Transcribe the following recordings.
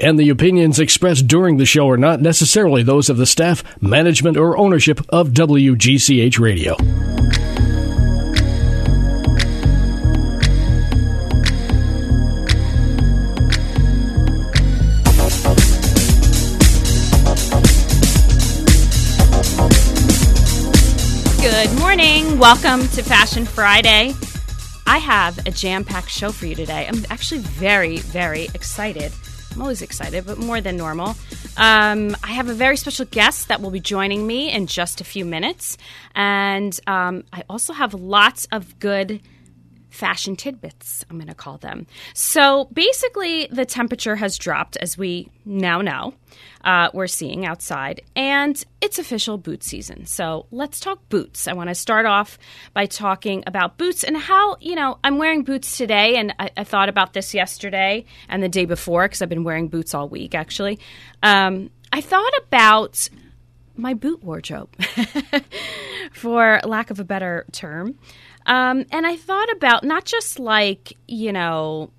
And the opinions expressed during the show are not necessarily those of the staff, management, or ownership of WGCH Radio. Good morning. Welcome to Fashion Friday. I have a jam packed show for you today. I'm actually very, very excited. I'm always excited, but more than normal. Um, I have a very special guest that will be joining me in just a few minutes. And um, I also have lots of good fashion tidbits, I'm going to call them. So basically, the temperature has dropped, as we now know. Uh, we're seeing outside, and it's official boot season. So let's talk boots. I want to start off by talking about boots and how, you know, I'm wearing boots today, and I, I thought about this yesterday and the day before because I've been wearing boots all week, actually. Um, I thought about my boot wardrobe, for lack of a better term. Um, and I thought about not just like, you know,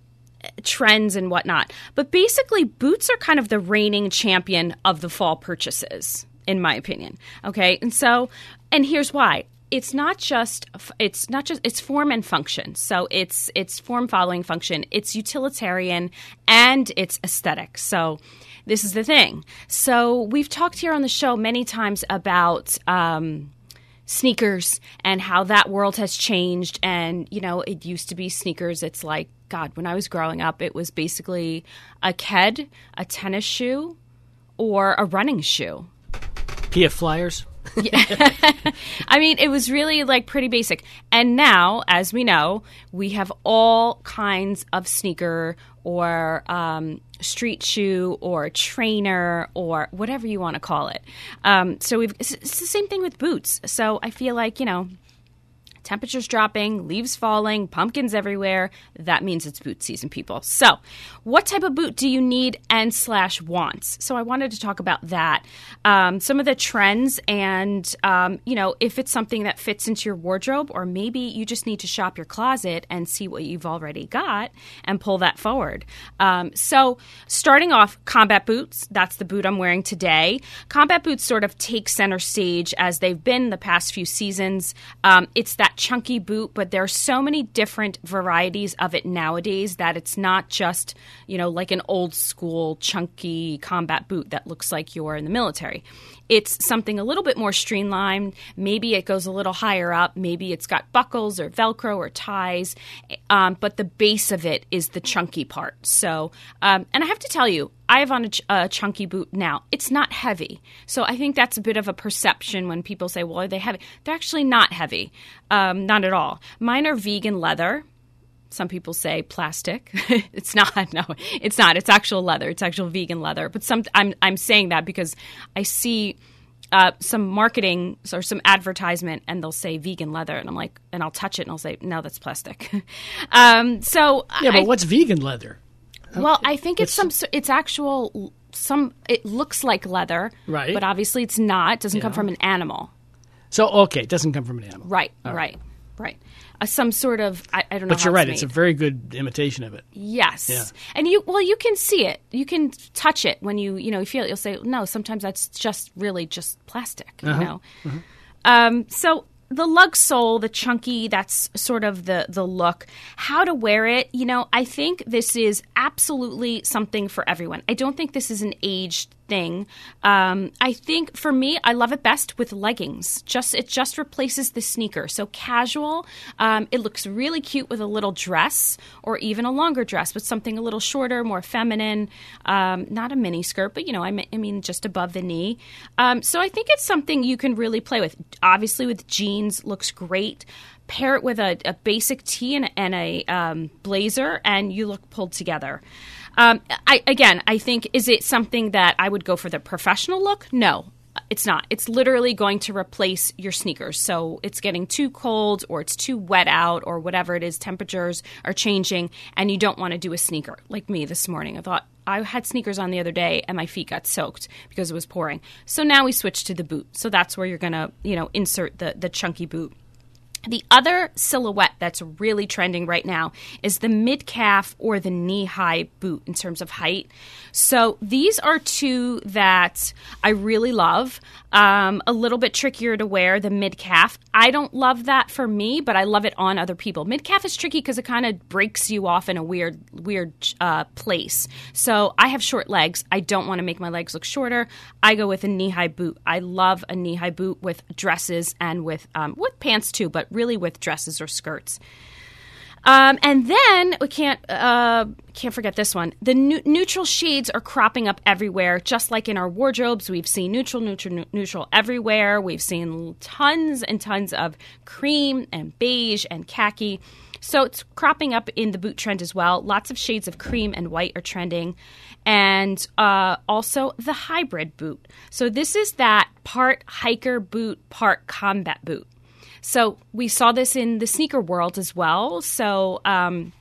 trends and whatnot, but basically, boots are kind of the reigning champion of the fall purchases, in my opinion. Okay. And so, and here's why it's not just it's not just it's form and function so it's it's form following function it's utilitarian and it's aesthetic so this is the thing so we've talked here on the show many times about um, sneakers and how that world has changed. And, you know, it used to be sneakers. It's like, God, when I was growing up, it was basically a Ked, a tennis shoe, or a running shoe. PF Flyers? yeah. I mean, it was really like pretty basic. And now, as we know, we have all kinds of sneaker or um, street shoe or trainer or whatever you want to call it. Um, so we've it's, it's the same thing with boots. So I feel like you know temperatures dropping, leaves falling, pumpkins everywhere. That means it's boot season, people. So, what type of boot do you need and slash wants? So, I wanted to talk about that, um, some of the trends, and um, you know, if it's something that fits into your wardrobe, or maybe you just need to shop your closet and see what you've already got and pull that forward. Um, so, starting off, combat boots. That's the boot I'm wearing today. Combat boots sort of take center stage as they've been the past few seasons. Um, it's that chunky boot, but there are so many different varieties of it nowadays that it's not just, you know, like an old school chunky combat boot that looks like you're in the military. It's something a little bit more streamlined. Maybe it goes a little higher up. Maybe it's got buckles or Velcro or ties. Um, but the base of it is the chunky part. So, um, and I have to tell you, I have on a, ch- a, chunky boot now. It's not heavy. So I think that's a bit of a perception when people say, well, are they heavy? They're actually not heavy. Um, not at all. Mine are vegan leather. Some people say plastic. it's not. No, it's not. It's actual leather. It's actual vegan leather. But some, I'm I'm saying that because I see uh, some marketing or some advertisement, and they'll say vegan leather, and I'm like, and I'll touch it, and I'll say, no, that's plastic. um, so yeah, but I, what's vegan leather? Well, I think it's, it's some. It's actual. Some. It looks like leather, right? But obviously, it's not. It doesn't yeah. come from an animal. So okay, it doesn't come from an animal. Right. Right. right. right uh, some sort of I, I don't know. But you're right; it's, it's, a very good imitation of it. Yes, yeah. and you well, you can see it, you can touch it when you you know you feel it. You'll say, no, sometimes that's just really just plastic, uh-huh. you know. Uh-huh. Um, so the lug sole, the chunky, that's sort of the the look. How to wear it, you know, I think this is absolutely something for everyone. I don't think this is an aged thing. Um, I think for me, I love it best with leggings. Just it just replaces the sneaker. So casual. Um, it looks really cute with a little dress or even a longer dress with something a little shorter, more feminine. Um, not a mini skirt, but you know, I mean, mean just above the knee. Um, so I think it's something you can really play with. Obviously, with jeans, looks great pair it with a, a basic tee and, and a um, blazer, and you look pulled together. Um, I, again, I think is it something that I would go for the professional look? No, it's not. It's literally going to replace your sneakers. So it's getting too cold or it's too wet out or whatever it is, temperatures are changing and you don't want to do a sneaker. Like me this morning. I thought I had sneakers on the other day and my feet got soaked because it was pouring. So now we switch to the boot. So that's where you're going to, you know, insert the the chunky boot. The other silhouette that's really trending right now is the mid calf or the knee high boot in terms of height. So these are two that I really love. Um, a little bit trickier to wear the mid calf. I don't love that for me, but I love it on other people. Mid calf is tricky because it kind of breaks you off in a weird, weird uh, place. So I have short legs. I don't want to make my legs look shorter. I go with a knee high boot. I love a knee high boot with dresses and with um, with pants too, but really with dresses or skirts. Um, and then we can't uh, can't forget this one. The nu- neutral shades are cropping up everywhere, just like in our wardrobes. We've seen neutral, neutral, neutral everywhere. We've seen tons and tons of cream and beige and khaki. So it's cropping up in the boot trend as well. Lots of shades of cream and white are trending. And uh, also the hybrid boot. So this is that part hiker boot, part combat boot. So we saw this in the sneaker world as well. So, um,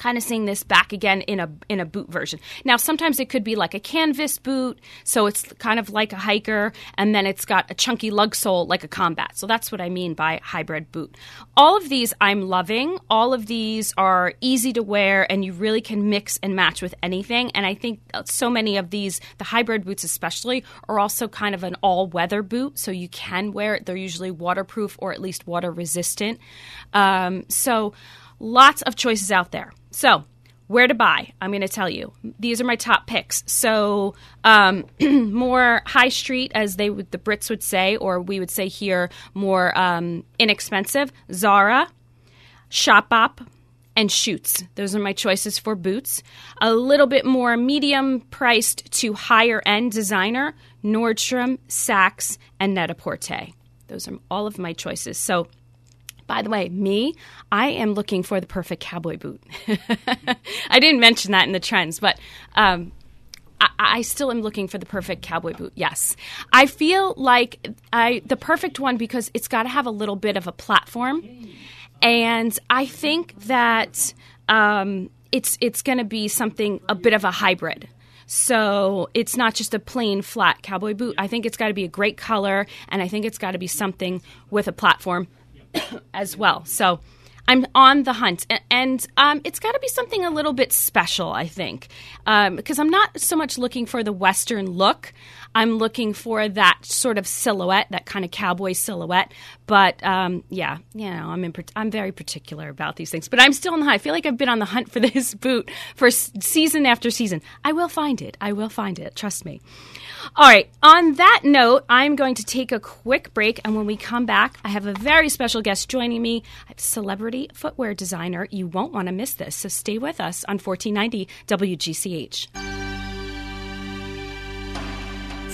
kind of seeing this back again in a in a boot version. Now sometimes it could be like a canvas boot, so it's kind of like a hiker, and then it's got a chunky lug sole like a combat. So that's what I mean by hybrid boot. All of these I'm loving. All of these are easy to wear, and you really can mix and match with anything. And I think so many of these, the hybrid boots especially, are also kind of an all weather boot, so you can wear it. They're usually waterproof or at least water resistant. Um, so lots of choices out there. So, where to buy? I'm going to tell you. These are my top picks. So, um, more high street, as they would, the Brits would say, or we would say here, more um, inexpensive. Zara, Shopbop, and Schutz. Those are my choices for boots. A little bit more medium priced to higher end designer. Nordstrom, Saks, and Net-a-Porter. Those are all of my choices. So by the way, me, I am looking for the perfect cowboy boot. I didn't mention that in the trends, but um, I, I, still am looking for the perfect cowboy boot. Yes, I feel like I the perfect one because it's got to have a little bit of a platform, and I think that um, it's it's going to be something a bit of a hybrid. So it's not just a plain flat cowboy boot. I think it's got to be a great color, and I think it's got to be something with a platform as well. So I'm on the hunt, and um, it's got to be something a little bit special, I think, because um, I'm not so much looking for the Western look. I'm looking for that sort of silhouette, that kind of cowboy silhouette. But um, yeah, you know, I'm in, I'm very particular about these things. But I'm still on the hunt. I feel like I've been on the hunt for this boot for season after season. I will find it. I will find it. Trust me. All right. On that note, I'm going to take a quick break. And when we come back, I have a very special guest joining me, celebrity footwear designer. You won't want to miss this. So stay with us on 1490 WGCH.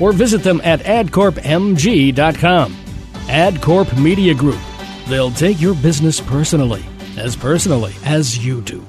or visit them at adcorpmg.com. AdCorp Media Group. They'll take your business personally, as personally as you do.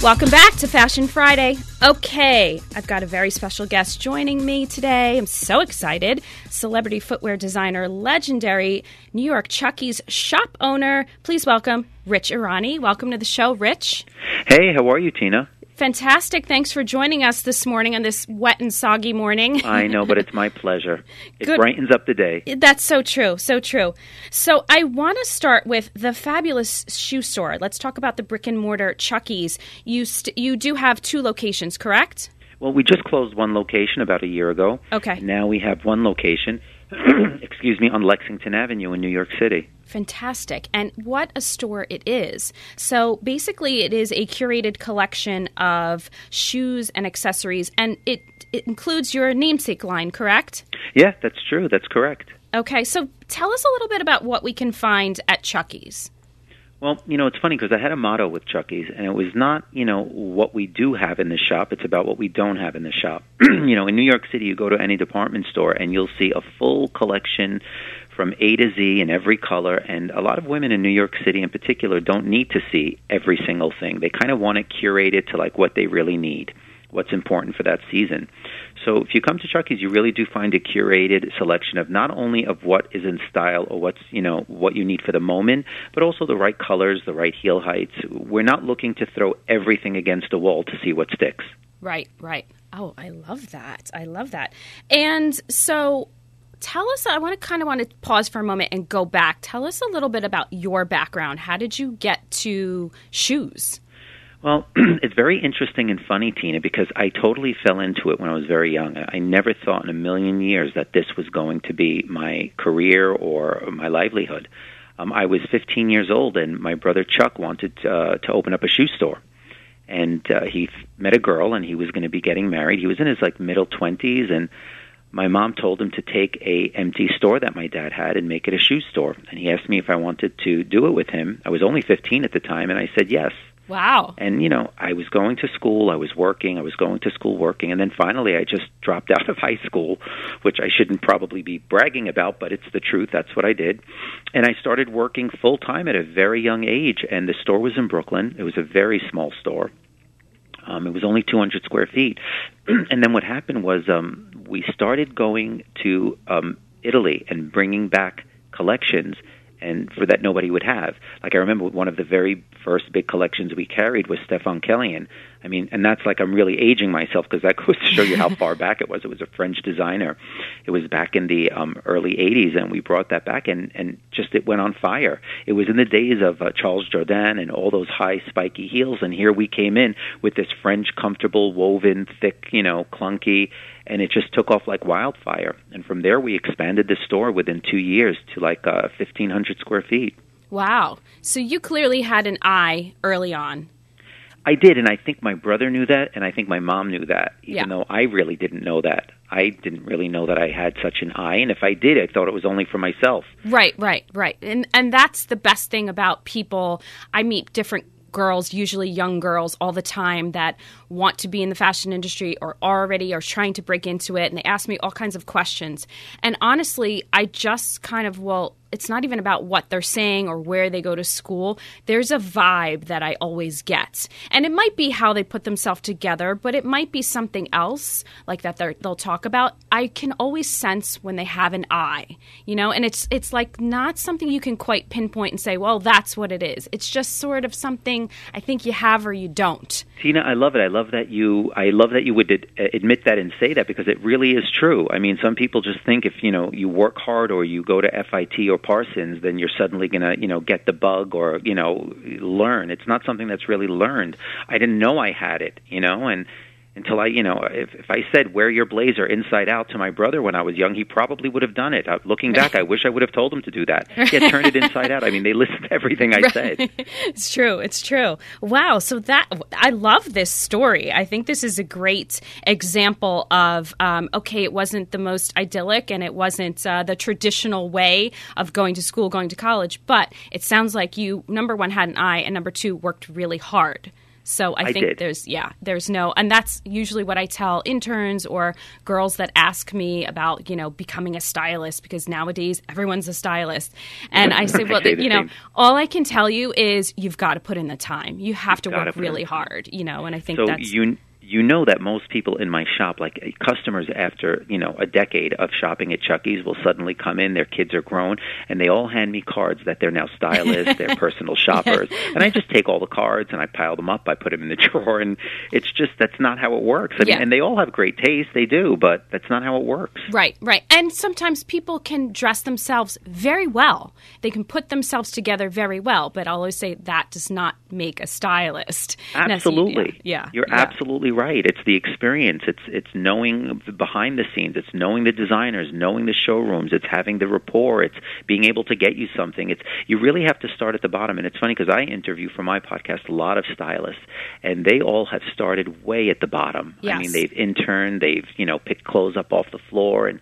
Welcome back to Fashion Friday. Okay, I've got a very special guest joining me today. I'm so excited. Celebrity footwear designer, legendary New York Chucky's shop owner. Please welcome Rich Irani. Welcome to the show, Rich. Hey, how are you, Tina? Fantastic. Thanks for joining us this morning on this wet and soggy morning. I know, but it's my pleasure. It Good. brightens up the day. That's so true. So true. So I want to start with the fabulous shoe store. Let's talk about the brick and mortar Chucky's. You st- you do have two locations, correct? Well, we just closed one location about a year ago. Okay. Now we have one location. excuse me, on Lexington Avenue in New York City. Fantastic. And what a store it is. So basically, it is a curated collection of shoes and accessories, and it, it includes your namesake line, correct? Yeah, that's true. That's correct. Okay, so tell us a little bit about what we can find at Chucky's. Well, you know, it's funny because I had a motto with Chucky's, and it was not, you know, what we do have in the shop. It's about what we don't have in the shop. you know, in New York City, you go to any department store, and you'll see a full collection from A to Z in every color. And a lot of women in New York City, in particular, don't need to see every single thing. They kind of want to curate it to like what they really need what's important for that season. So if you come to Chucky's, you really do find a curated selection of not only of what is in style or what's you know what you need for the moment, but also the right colors, the right heel heights. We're not looking to throw everything against a wall to see what sticks. Right, right. Oh, I love that. I love that. And so tell us i want to kind of want to pause for a moment and go back tell us a little bit about your background how did you get to shoes well, it's very interesting and funny, Tina, because I totally fell into it when I was very young. I never thought in a million years that this was going to be my career or my livelihood. Um, I was 15 years old, and my brother Chuck wanted uh, to open up a shoe store. And uh, he met a girl, and he was going to be getting married. He was in his like middle 20s, and my mom told him to take a empty store that my dad had and make it a shoe store. And he asked me if I wanted to do it with him. I was only 15 at the time, and I said yes. Wow. And, you know, I was going to school, I was working, I was going to school working, and then finally I just dropped out of high school, which I shouldn't probably be bragging about, but it's the truth. That's what I did. And I started working full time at a very young age, and the store was in Brooklyn. It was a very small store. Um, it was only 200 square feet. and then what happened was um, we started going to um, Italy and bringing back collections and for that nobody would have. Like I remember one of the very first big collections we carried was Stéphane Kélian. I mean, and that's like I'm really aging myself because that goes to show you how far back it was. It was a French designer. It was back in the um, early '80s, and we brought that back, and and just it went on fire. It was in the days of uh, Charles Jourdan and all those high spiky heels, and here we came in with this French comfortable woven, thick, you know, clunky and it just took off like wildfire. And from there, we expanded the store within two years to like uh, 1,500 square feet. Wow. So you clearly had an eye early on. I did, and I think my brother knew that, and I think my mom knew that, even yeah. though I really didn't know that. I didn't really know that I had such an eye, and if I did, I thought it was only for myself. Right, right, right. And and that's the best thing about people. I meet different girls, usually young girls, all the time that want to be in the fashion industry or already are trying to break into it. And they ask me all kinds of questions. And honestly, I just kind of, well, it's not even about what they're saying or where they go to school. There's a vibe that I always get. And it might be how they put themselves together, but it might be something else like that they'll talk about. I can always sense when they have an eye, you know, and it's it's like not something you can quite pinpoint and say, well, that's what it is. It's just sort of something I think you have or you don't. Tina, I love it. I love that you I love that you would admit that and say that because it really is true. I mean, some people just think if, you know, you work hard or you go to FIT or Parsons, then you're suddenly going to, you know, get the bug or, you know, learn. It's not something that's really learned. I didn't know I had it, you know, and until I, you know, if, if I said wear your blazer inside out to my brother when I was young, he probably would have done it. Uh, looking back, I wish I would have told him to do that. Yeah, turn it inside out. I mean, they listened to everything I said. it's true. It's true. Wow. So that I love this story. I think this is a great example of um, okay, it wasn't the most idyllic and it wasn't uh, the traditional way of going to school, going to college, but it sounds like you number one had an eye and number two worked really hard. So I, I think did. there's yeah, there's no and that's usually what I tell interns or girls that ask me about, you know, becoming a stylist because nowadays everyone's a stylist. And I say, well, say you know, same. all I can tell you is you've got to put in the time. You have to gotta work really hard, you know, and I think So that's you you know that most people in my shop, like uh, customers after you know a decade of shopping at Chucky's, will suddenly come in. Their kids are grown, and they all hand me cards that they're now stylists, they're personal shoppers, and I just take all the cards and I pile them up. I put them in the drawer, and it's just that's not how it works. I Yeah. mean, and they all have great taste, they do, but that's not how it works. Right, right. And sometimes people can dress themselves very well. They can put themselves together very well, but I'll always say that does not make a stylist. Absolutely. Yeah. You're yeah. absolutely right. It's the experience. It's it's knowing behind the scenes. It's knowing the designers, knowing the showrooms. It's having the rapport. It's being able to get you something. It's you really have to start at the bottom. And it's funny because I interview for my podcast a lot of stylists, and they all have started way at the bottom. Yes. I mean, they've interned, they've you know picked clothes up off the floor, and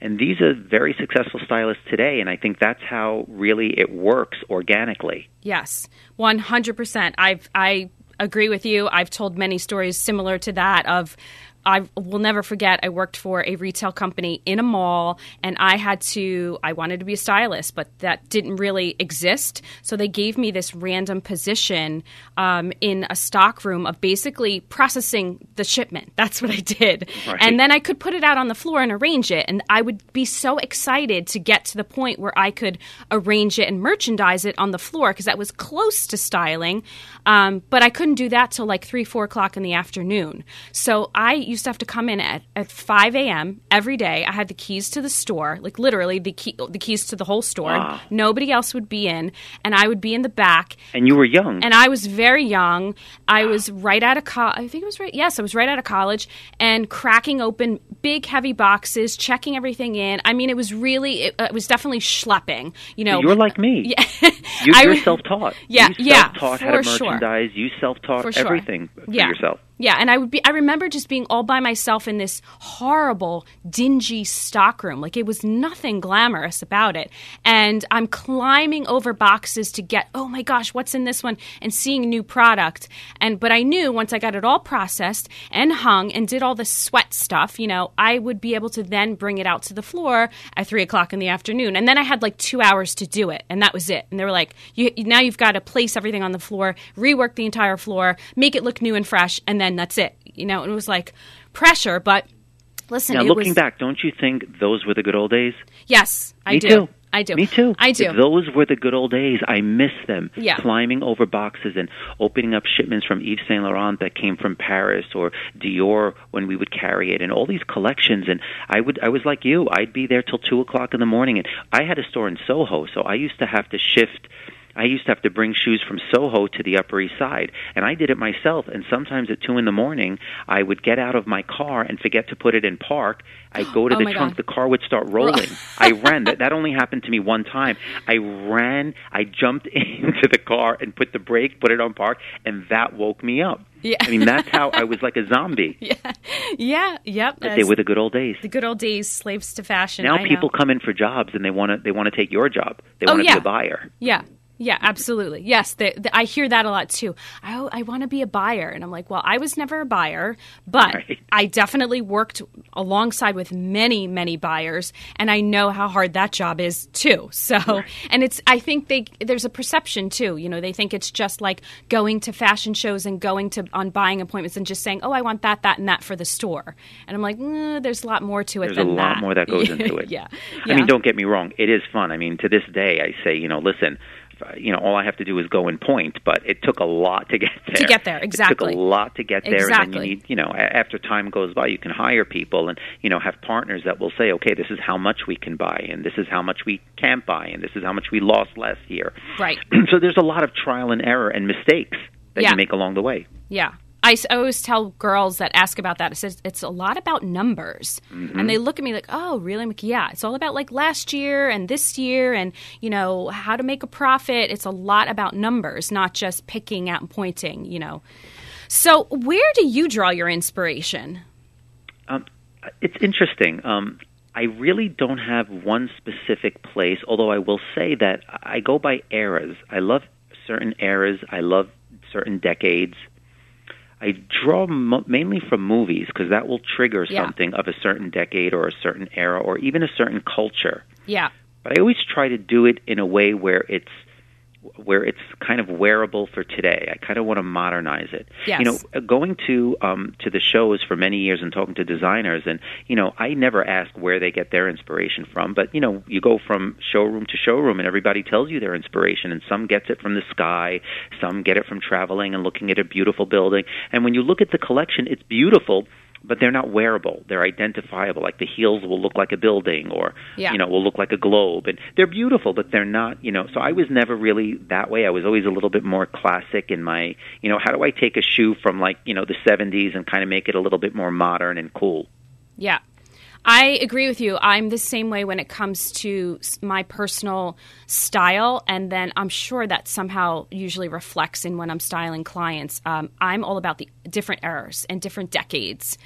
and these are very successful stylists today. And I think that's how really it works organically. Yes, one hundred percent. I've I agree with you. I've told many stories similar to that of I will never forget. I worked for a retail company in a mall, and I had to. I wanted to be a stylist, but that didn't really exist. So they gave me this random position um, in a stock room of basically processing the shipment. That's what I did, Right. and then I could put it out on the floor and arrange it. And I would be so excited to get to the point where I could arrange it and merchandise it on the floor because that was close to styling. Um, but I couldn't do that till like three, four o'clock in the afternoon. So I used to have to come in at, at 5 a.m. every day. I had the keys to the store, like literally the key, the keys to the whole store. Wow. Nobody else would be in, and I would be in the back. And you were young. And I was very young. I was right out of college. I think it was right. Yes, I was right out of college and cracking open big, heavy boxes, checking everything in. I mean, it was really, it, uh, it was definitely schlepping. You know, You're like me. Yeah. You, you're self-taught. Yeah, you yeah, self-taught how to for sure. merchandise. You self-taught For sure. everything for yeah. yourself. Yeah, and I would be I remember just being all by myself in this horrible, dingy stockroom. Like it was nothing glamorous about it. And I'm climbing over boxes to get, oh my gosh, what's in this one? And seeing new product. And but I knew once I got it all processed and hung and did all the sweat stuff, you know, I would be able to then bring it out to the floor at three o'clock in the afternoon. And then I had like two hours to do it, and that was it. And they were like, you, now you've got to place everything on the floor, rework the entire floor, make it look new and fresh, and then that's it. You know, it was like pressure, but listen, Now, looking was, back, don't you think those were the good old days? Yes, I Me do. too. I do. Me too. I do. Those were the good old days. I miss them. Yeah. Climbing over boxes and opening up shipments from Yves Saint Laurent that came from Paris or Dior when we would carry it and all these collections and I would I was like you. I'd be there till two o'clock in the morning and I had a store in Soho, so I used to have to shift I used to have to bring shoes from Soho to the Upper East Side, and I did it myself. And sometimes at two in the morning, I would get out of my car and forget to put it in park. I'd go to Oh, the trunk, God. the car would start rolling. I ran. That that only happened to me one time. I ran. I jumped into the car and put the brake, put it on park, and that woke me up. Yeah. I mean, that's how I was like a zombie. yeah, Yeah. yep. But they were the good old days. the good old days, slaves to fashion. Now I know. people come in for jobs and they want to they want to take your job. They Oh, want to yeah. be a buyer. Yeah. Yeah, absolutely. Yes, the, the, I hear that a lot too. I, I want to be a buyer. And I'm like, well, I was never a buyer, but Right. I definitely worked alongside with many, many buyers. And I know how hard that job is too. So, and it's, I think they, there's a perception too. You know, they think it's just like going to fashion shows and going to, on buying appointments and just saying, oh, I want that, that, and that for the store. And I'm like, mm, there's a lot more to it There's a lot that. more that goes into it. yeah. I mean, don't get me wrong. It is fun. I mean, to this day, I say, you know, listen, Uh, you know, all I have to do is go and point, but it took a lot to get there. To get there, exactly. It took a lot to get there, and then Exactly. you need, you know, after time goes by, you can hire people and you know have partners that will say, okay, this is how much we can buy, and this is how much we can't buy, and this is how much we lost last year. Right. so there's a lot of trial and error and mistakes that Yeah. you make along the way. Yeah. I, always tell girls that ask about that, it says it's a lot about numbers. And they look at me like, oh, really? Like, yeah, it's all about like last year and this year and, you know, how to make a profit. It's a lot about numbers, not just picking out and pointing, you know. So, where do you draw your inspiration? Um, it's interesting. Um, I really don't have one specific place, although I will say that I go by eras. I love certain eras. I love certain decades. I draw mo- mainly from movies because that will trigger Yeah. something of a certain decade or a certain era or even a certain culture. Yeah. But I always try to do it in a way where it's where it's kind of wearable for today. I kind of want to modernize it. Yes. You know, going to um to the shows for many years and talking to designers and you know, I never ask where they get their inspiration from, but you know, you go from showroom to showroom and everybody tells you their inspiration and some gets it from the sky, some get it from traveling and looking at a beautiful building. And when you look at the collection, it's beautiful, but they're not wearable. They're identifiable. Like the heels will look like a building, or Yeah. you know, will look like a globe, and they're beautiful, but they're not. You know, so I was never really that way. I was always a little bit more classic in my, you know, how do I take a shoe from like you know the '70s and kind of make it a little bit more modern and cool? Yeah. I agree with you. I'm the same way when it comes to my personal style, and then I'm sure that somehow usually reflects in when I'm styling clients. Um, I'm all about the different eras and different decades.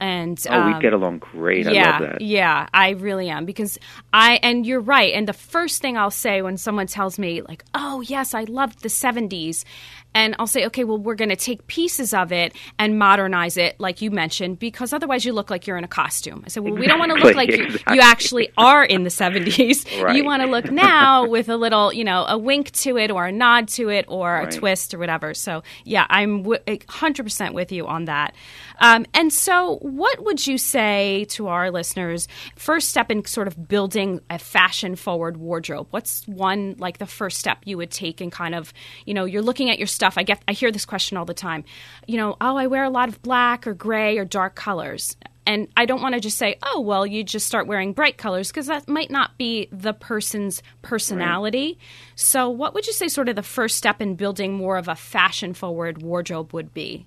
And Oh, um, we get along great. yeah, I love that. Yeah, I really am because I and you're right. And the first thing I'll say when someone tells me like, "Oh, yes, I loved the 70s." And I'll say, "Okay, well, we're going to take pieces of it and modernize it like you mentioned because otherwise you look like you're in a costume." I said, "Well, we don't want to look like you, you actually are in the 70s. Right. You want to look now with a little, you know, a wink to it or a nod to it or Right. a twist or whatever." So, yeah, I'm w- 100% with you on that. Um, and so, what would you say to our listeners? First step in sort of building a fashion forward wardrobe. What's one like the first step you would take in kind of you know you're looking at your stuff. I get I hear this question all the time. You know, oh, I wear a lot of black or gray or dark colors. And I don't want to just say, oh, well, you just start wearing bright colors because that might not be the person's personality. So, what would you say, sort of, the first step in building more of a fashion forward wardrobe would be?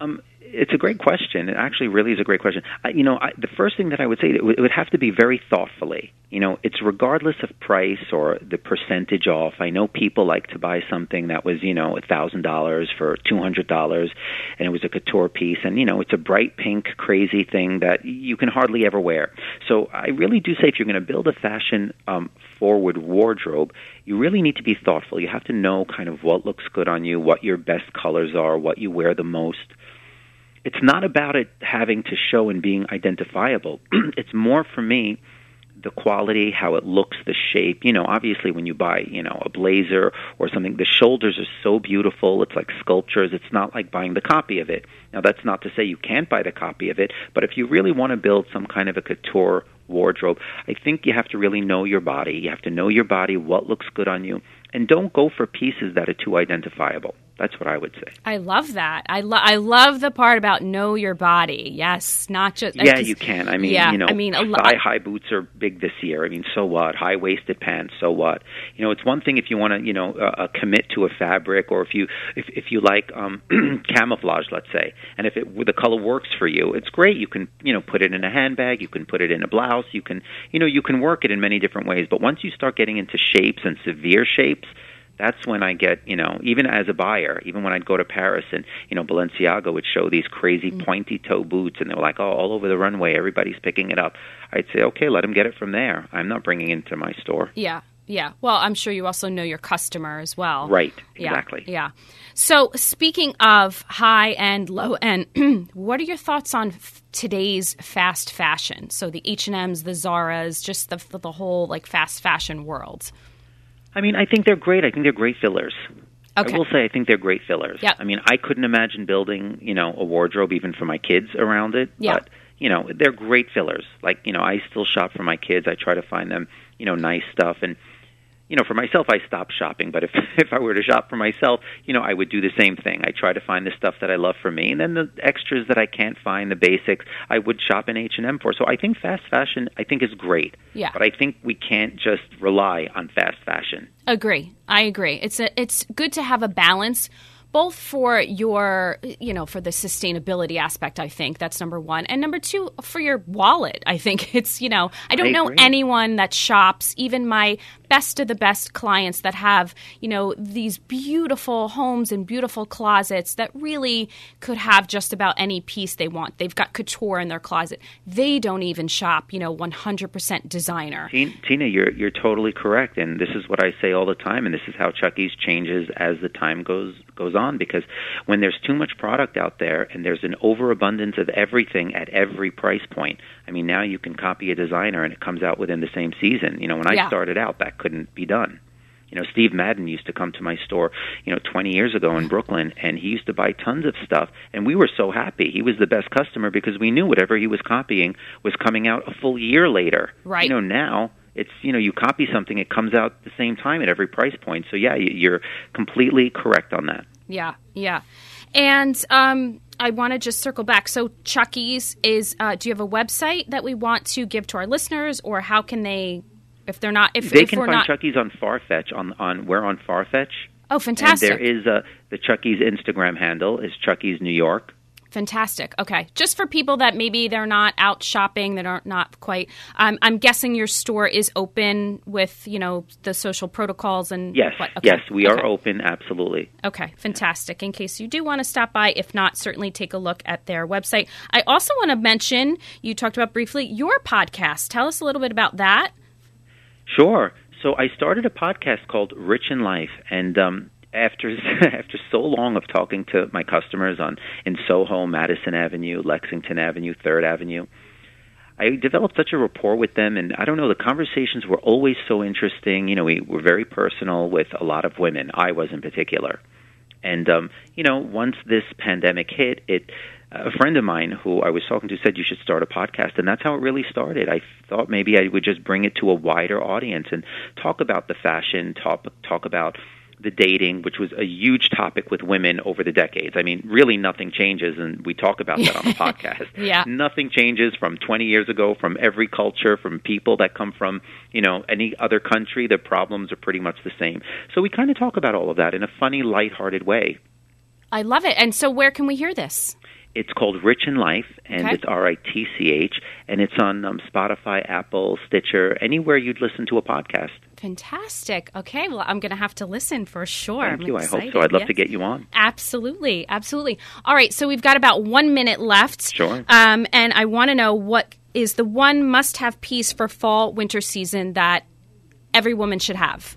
Um, it's a great question. It actually really is a great question. I, you know, I, the first thing that I would say it would, it would have to be very thoughtfully. You know, it's regardless of price or the percentage off. I know people like to buy something that was you know a thousand dollars for two hundred dollars, and it was a couture piece, and you know it's a bright pink crazy thing that you can hardly ever wear. So I really do say if you're going to build a fashion um, forward wardrobe, you really need to be thoughtful. You have to know kind of what looks good on you, what your best colors are, what you wear the most it's not about it having to show and being identifiable. it's more for me the quality, how it looks, the shape. You know, obviously when you buy, you know, a blazer or something, the shoulders are so beautiful. It's like sculptures. It's not like buying the copy of it. Now that's not to say you can't buy the copy of it, but if you really want to build some kind of a couture wardrobe, I think you have to really know your body. You have to know your body, what looks good on you, and don't go for pieces that are too identifiable. That's what I would say. I love that. I, lo- I love the part about know your body. Yes, not just Yeah, you can. I mean, yeah, you know, I mean, a lo- thigh high boots are big this year. I mean, so what? High waisted pants, so what? You know, it's one thing if you want to, you know, uh, uh, commit to a fabric, or if you if if you like um, camouflage, let's say, and if it the color works for you, it's great. You can you know put it in a handbag, you can put it in a blouse, you can you know you can work it in many different ways. But once you start getting into shapes and severe shapes that's when I get, you know, even as a buyer, even when I'd go to Paris and, you know, Balenciaga would show these crazy mm. pointy toe boots and they were like, oh, all over the runway, everybody's picking it up. I'd say, okay, let them get it from there. I'm not bringing it into my store. Yeah, yeah. Well, I'm sure you also know your customer as well. Right, Yeah, exactly. Yeah. So, speaking of high end, low end, what are your thoughts on f- today's fast fashion? So the H and M's, the Zara's, just the the whole like fast fashion world. I mean, I think they're great. I think they're great fillers. Okay. I will say I think they're great fillers. Yep. I mean, I couldn't imagine building, you know, a wardrobe even for my kids around it. Yeah. But, you know, they're great fillers. Like, you know, I still shop for my kids. I try to find them, you know, nice stuff and you know, for myself, I stopped shopping. But if if I were to shop for myself, you know, I would do the same thing. I try to find the stuff that I love for me, and then the extras that I can't find, the basics, I would shop in H and M for. So I think fast fashion, I think, is great. Yeah. But I think we can't just rely on fast fashion. Agree. I agree. It's a, it's good to have a balance both for your you know for the sustainability aspect I think that's number 1 and number 2 for your wallet I think it's you know I don't I know anyone that shops even my best of the best clients that have you know these beautiful homes and beautiful closets that really could have just about any piece they want they've got couture in their closet they don't even shop you know 100% designer Tina, you're you're totally correct, and this is what I say all the time, and this is how Chucky's changes as the time goes goes on. Because when there's too much product out there, and there's an overabundance of everything at every price point, I mean, now you can copy a designer, and it comes out within the same season. You know, when I Yeah. started out, that couldn't be done. You know, Steve Madden used to come to my store, you know, 20 years ago in Brooklyn, and he used to buy tons of stuff, and we were so happy. He was the best customer because we knew whatever he was copying was coming out a full year later. Right. You know, now it's you know you copy something, it comes out the same time at every price point. So yeah, you- you're completely correct on that. Yeah, yeah. And um, I want to just circle back. So Chucky's is. Uh, do you have a website that we want to give to our listeners, or how can they, if they're not, if they if can find not, Chucky's on Farfetch. On on we're on Farfetch. oh, fantastic, And there is a the Chucky's Instagram handle is Chucky's New York. fantastic. Okay, just for people that maybe they're not out shopping, that aren't not quite. Um, I'm guessing your store is open with you know the social protocols and Yes, what? Okay. yes, we are open. Absolutely. Okay, fantastic. In case you do want to stop by, if not, certainly take a look at their website. I also want to mention you talked about briefly your podcast. Tell us a little bit about that. Sure. So I started a podcast called Ritch in Life, and um, after after so long of talking to my customers on in Soho, Madison Avenue, Lexington Avenue, Third Avenue, I developed such a rapport with them, and I don't know, the conversations were always so interesting. You know, we were very personal with a lot of women. I was in particular, and um, you know, once this pandemic hit, it a friend of mine who I was talking to said you should start a podcast, and that's how it really started. I thought maybe I would just bring it to a wider audience and talk about the fashion, talk talk about the dating, which was a huge topic with women over the decades. I mean, really nothing changes, and we talk about that on the podcast. Yeah. Nothing changes from 20 years ago, from every culture, from people that come from, you know, any other country. The problems are pretty much the same. So we kind of talk about all of that in a funny, lighthearted way. I love it. And so, where can we hear this? It's called Ritch in Life, and Okay. it's R I T C H, and it's on um, Spotify, Apple, Stitcher, anywhere you'd listen to a podcast. Fantastic. Okay, well, I'm going to have to listen for sure. Thank I'm you. I hope so. I'd love to get you on. Absolutely, absolutely. All right, so we've got about one minute left. Sure. Um, and I want to know what is the one must-have piece for fall winter season that every woman should have.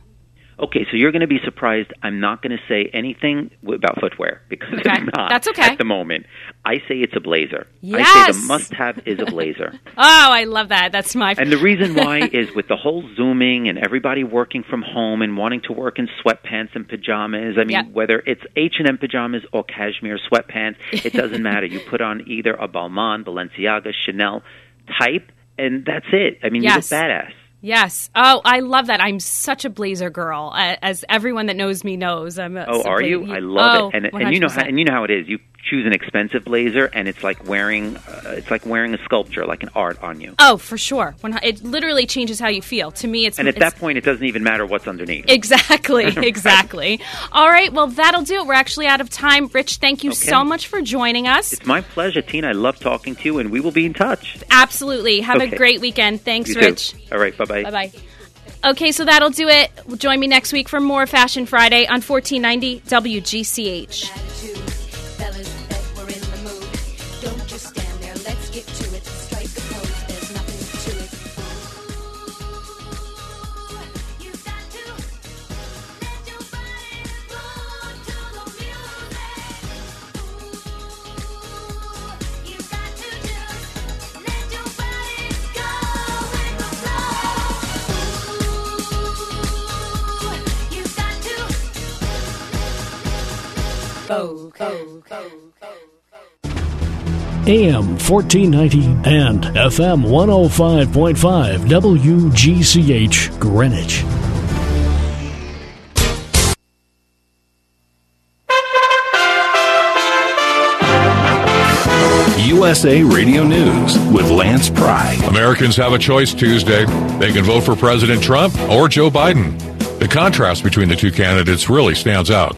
Okay, so you're going to be surprised. I'm not going to say anything w- about footwear because Okay, I'm not that's okay. at the moment. I say it's a blazer. Yes. I say the must-have is a blazer. Oh, I love that. That's my. And the reason why is with the whole zooming and everybody working from home and wanting to work in sweatpants and pajamas. I mean, Yeah. whether it's H and M pajamas or cashmere sweatpants, it doesn't matter. You put on either a Balmain, Balenciaga, Chanel type, and that's it. I mean, Yes. you look badass. Yes. Oh, I love that. I'm such a blazer girl, as everyone that knows me knows. I'm. A, Oh, are you? I love oh, it. And and you know how and you know how it is. You choose an expensive blazer, and it's like wearing uh, it's like wearing a sculpture, like an art on you. Oh, for sure. When it literally changes how you feel. To me, it's And at it's, that point, it doesn't even matter what's underneath. Exactly, exactly. All right, well, that'll do it. We're actually out of time. Rich, thank you Okay. so much for joining us. It's my pleasure, Tina. I love talking to you, and we will be in touch. Absolutely. Have a great weekend. Thanks, You Rich. too. All right. Bye bye. Bye bye. Okay, so that'll do it. Join me next week for more Fashion Friday on 1490 WGCH. AM 1490 and FM 105.5 WGCH Greenwich. USA Radio News with Lance Pry. Americans have a choice Tuesday. They can vote for President Trump or Joe Biden. The contrast between the two candidates really stands out.